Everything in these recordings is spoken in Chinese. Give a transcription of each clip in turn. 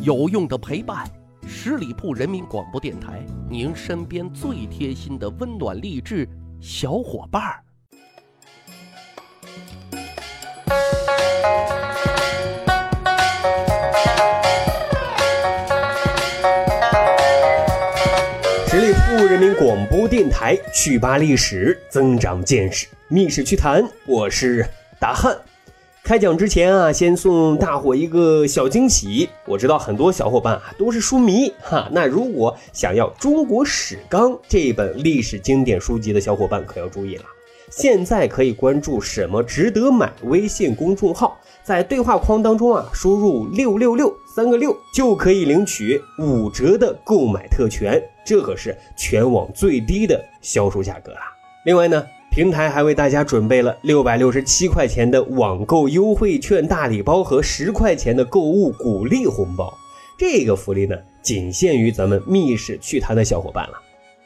有用的陪伴，十里铺人民广播电台，您身边最贴心的温暖励志小伙伴儿。十里铺人民广播电台，趣吧历史，增长见识，密室趣谈，我是大汉。开讲之前啊，先送大伙一个小惊喜。我知道很多小伙伴啊都是书迷哈，那如果想要《中国史纲》这本历史经典书籍的小伙伴可要注意了。现在可以关注“什么值得买”微信公众号，在对话框当中啊输入六六六三个六，就可以领取五折的购买特权，这可是全网最低的销售价格啦。另外呢。平台还为大家准备了六百六十七块钱的网购优惠券大礼包和十块钱的购物鼓励红包，这个福利呢，仅限于咱们密室趣谈的小伙伴了。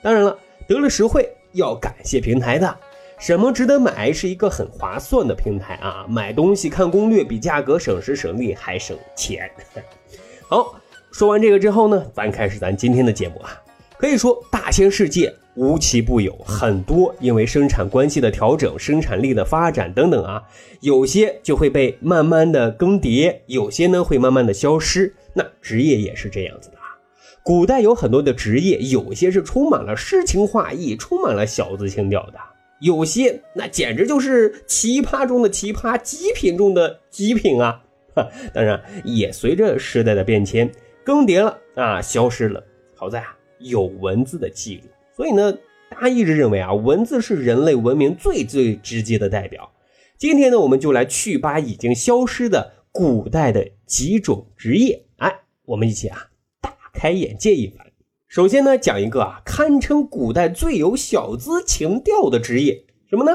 当然了，得了实惠要感谢平台的，什么值得买是一个很划算的平台啊！买东西看攻略比价格省时省力还省钱。好，说完这个之后呢，咱开始咱今天的节目啊。可以说，大千世界无奇不有，很多因为生产关系的调整、生产力的发展等等啊，有些就会被慢慢的更迭，有些呢会慢慢的消失。那职业也是这样子的啊。古代有很多的职业，有些是充满了诗情画意，充满了小资情调的，有些那简直就是奇葩中的奇葩，极品中的极品啊。当然，也随着时代的变迁更迭了啊，消失了。好在啊。有文字的记录，所以呢，大家一直认为啊，文字是人类文明最最直接的代表。今天呢，我们就来去吧已经消失的古代的几种职业，哎，我们一起啊大开眼界一番。首先呢，讲一个啊，堪称古代最有小资情调的职业，什么呢？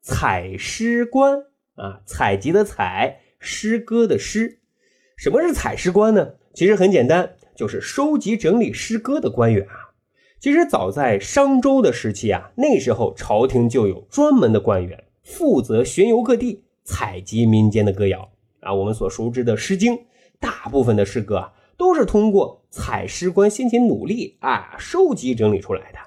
采诗官啊，采集的采，诗歌的诗。什么是采诗官呢？其实很简单。就是收集整理诗歌的官员啊。其实早在商周的时期啊，那时候朝廷就有专门的官员负责巡游各地，采集民间的歌谣啊。我们所熟知的《诗经》，大部分的诗歌啊，都是通过采诗官辛勤努力啊，收集整理出来的。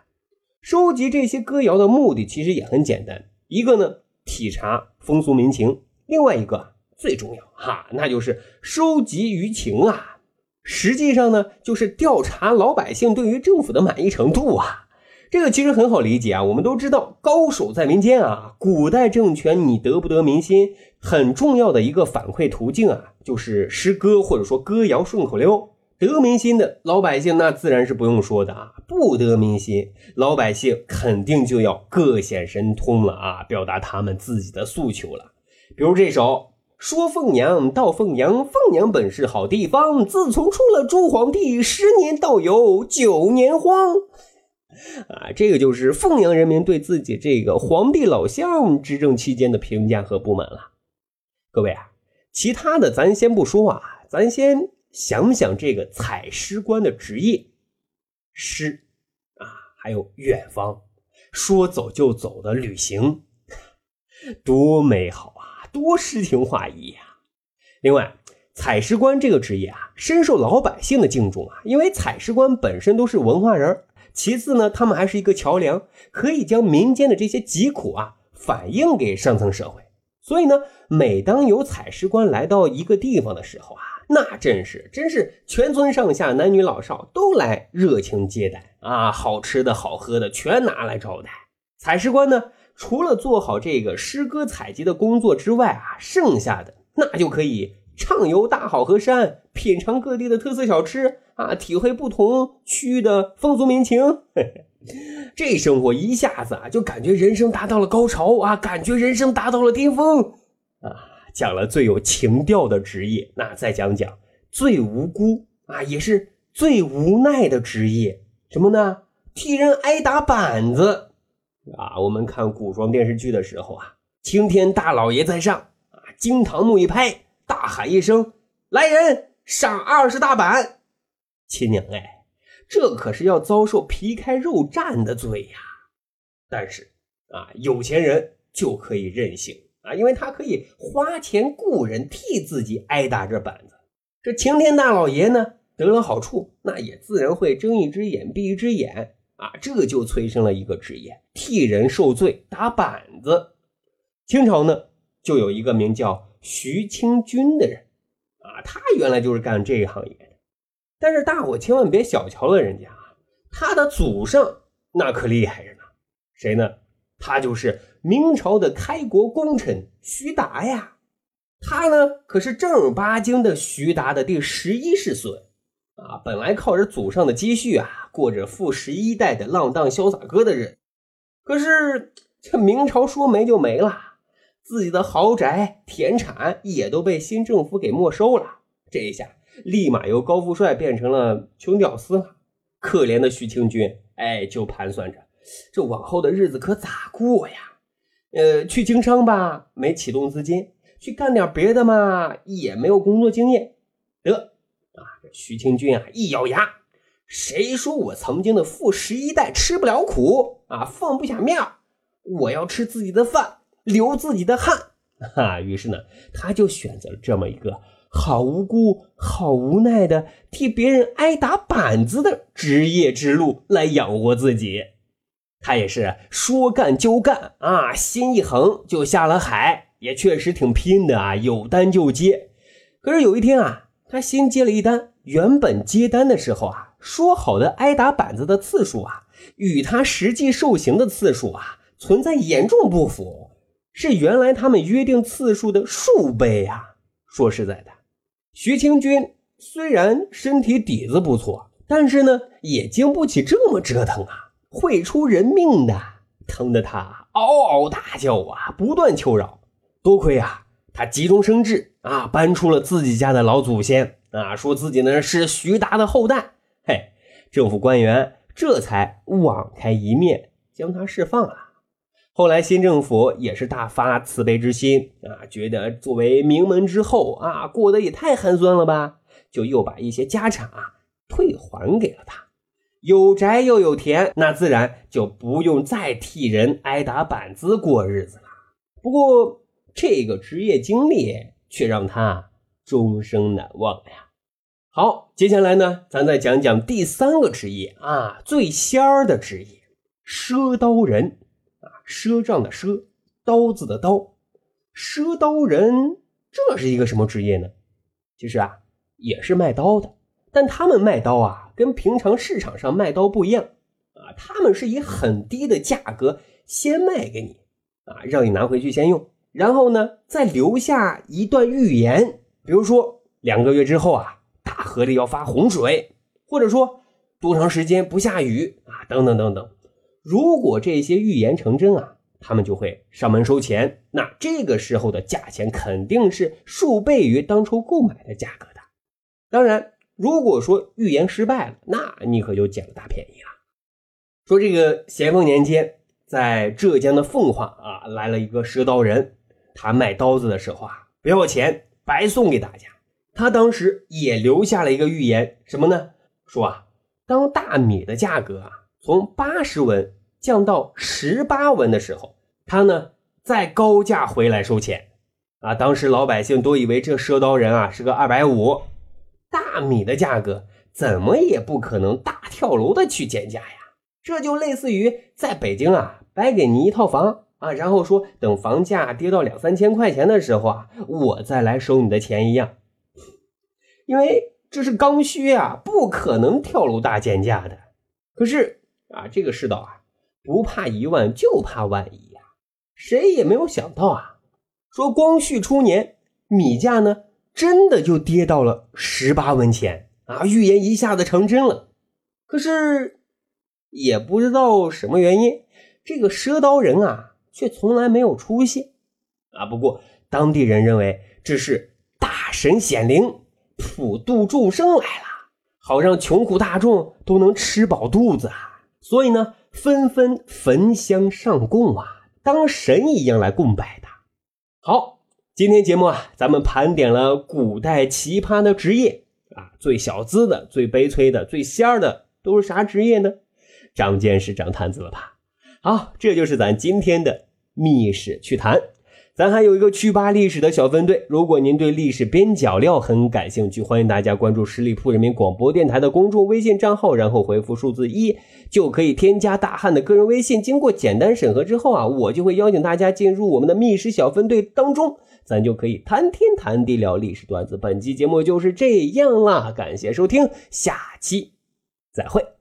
收集这些歌谣的目的其实也很简单，一个呢，体察风俗民情；另外一个最重要哈，那就是收集舆情啊。实际上呢，就是调查老百姓对于政府的满意程度啊。这个其实很好理解啊。我们都知道，高手在民间啊。古代政权你得不得民心，很重要的一个反馈途径啊，就是诗歌或者说歌谣顺口溜。得民心的老百姓，那自然是不用说的啊。不得民心，老百姓肯定就要各显神通了啊，表达他们自己的诉求了。比如这首。说凤阳到凤阳，凤阳本是好地方。自从出了朱皇帝，十年倒有九年荒。啊，这个就是凤阳人民对自己这个皇帝老相执政期间的评价和不满了。各位啊，其他的咱先不说啊，咱先想想这个采诗官的职业，诗啊，还有远方，说走就走的旅行，多美好啊！多诗情画意呀！另外，采石官这个职业啊，深受老百姓的敬重啊。因为采石官本身都是文化人，其次呢，他们还是一个桥梁，可以将民间的这些疾苦啊反映给上层社会。所以呢，每当有采石官来到一个地方的时候啊，那真是真是全村上下男女老少都来热情接待啊，好吃的好喝的全拿来招待。采石官呢？除了做好这个诗歌采集的工作之外啊，剩下的那就可以畅游大好河山，品尝各地的特色小吃啊，体会不同区域的风俗民情。这生活一下子啊，就感觉人生达到了高潮啊，感觉人生达到了巅峰啊。讲了最有情调的职业，那再讲讲最无辜啊，也是最无奈的职业，什么呢？替人挨打板子。啊，我们看古装电视剧的时候啊，青天大老爷在上啊，惊堂木一拍，大喊一声：“来人，上二十大板！”亲娘哎，这可是要遭受皮开肉绽的罪呀！但是啊，有钱人就可以任性啊，因为他可以花钱雇人替自己挨打这板子。这青天大老爷呢，得了好处，那也自然会睁一只眼闭一只眼啊，这就催生了一个职业——替人受罪、打板子。清朝呢，就有一个名叫徐清君的人啊，他原来就是干这一行业的。但是大伙千万别小瞧了人家啊，他的祖上那可厉害着呢。谁呢？他就是明朝的开国功臣徐达呀。他呢，可是正儿八经的徐达的第十一世孙啊！本来靠着祖上的积蓄啊，过着富十一代的浪荡潇洒哥的日子。可是这明朝说没就没了，自己的豪宅、田产也都被新政府给没收了。这一下，立马由高富帅变成了穷屌丝了。可怜的徐清军，哎，就盘算着这往后的日子可咋过呀？呃，去经商吧，没启动资金。去干点别的嘛，也没有工作经验。得啊，这徐清军啊，一咬牙，谁说我曾经的富十一代吃不了苦啊，放不下面我要吃自己的饭，流自己的汗。哈，于是呢，他就选择了这么一个好无辜、好无奈的替别人挨打板子的职业之路来养活自己。他也是说干就干啊，心一横就下了海。也确实挺拼的啊，有单就接。可是有一天啊，他新接了一单，原本接单的时候啊，说好的挨打板子的次数啊，与他实际受刑的次数啊，存在严重不符，是原来他们约定次数的数倍啊。说实在的，徐清军虽然身体底子不错，但是呢，也经不起这么折腾啊，会出人命的，疼得他嗷嗷大叫啊，不断求饶。多亏啊，他急中生智啊，搬出了自己家的老祖先啊，说自己呢是徐达的后代。嘿，政府官员这才网开一面，将他释放了。后来新政府也是大发慈悲之心啊，觉得作为名门之后啊，过得也太寒酸了吧，就又把一些家产啊退还给了他。有宅又有田，那自然就不用再替人挨打板子过日子了。不过。这个职业经历却让他终生难忘呀。好，接下来呢，咱再讲讲第三个职业啊，最仙儿的职业——赊刀人啊，赊账的赊，刀子的刀，赊刀人，这是一个什么职业呢？其实啊，也是卖刀的，但他们卖刀啊，跟平常市场上卖刀不一样啊，他们是以很低的价格先卖给你啊，让你拿回去先用。然后呢，再留下一段预言，比如说两个月之后啊，大河里要发洪水，或者说多长时间不下雨啊，等等等等。如果这些预言成真啊，他们就会上门收钱。那这个时候的价钱肯定是数倍于当初购买的价格的。当然，如果说预言失败了，那你可就捡了大便宜了。说这个咸丰年间，在浙江的奉化啊，来了一个赊刀人。他卖刀子的时候啊，不要钱，白送给大家。他当时也留下了一个预言，什么呢？说啊，当大米的价格啊从八十文降到十八文的时候，他呢再高价回来收钱。啊，当时老百姓都以为这赊刀人啊是个二百五，大米的价格怎么也不可能大跳楼的去减价呀。这就类似于在北京啊白给你一套房。啊，然后说等房价跌到两三千块钱的时候啊，我再来收你的钱一样，因为这是刚需啊，不可能跳楼大减价的。可是啊，这个世道啊，不怕一万就怕万一呀，谁也没有想到啊，说光绪初年米价呢，真的就跌到了十八文钱啊，预言一下子成真了。可是也不知道什么原因，这个赊刀人啊。却从来没有出现，啊！不过当地人认为这是大神显灵，普度众生来了，好让穷苦大众都能吃饱肚子啊！所以呢，纷纷焚香上供啊，当神一样来供拜的。好，今天节目啊，咱们盘点了古代奇葩的职业啊，最小资的、最悲催的、最仙儿的都是啥职业呢？长见识、长坛子了吧？好，这就是咱今天的密室趣谈。咱还有一个趣吧历史的小分队，如果您对历史边角料很感兴趣，欢迎大家关注十里铺人民广播电台的公众微信账号，然后回复数字一，就可以添加大汉的个人微信。经过简单审核之后啊，我就会邀请大家进入我们的密室小分队当中，咱就可以谈天谈地聊历史段子。本期节目就是这样啦，感谢收听，下期再会。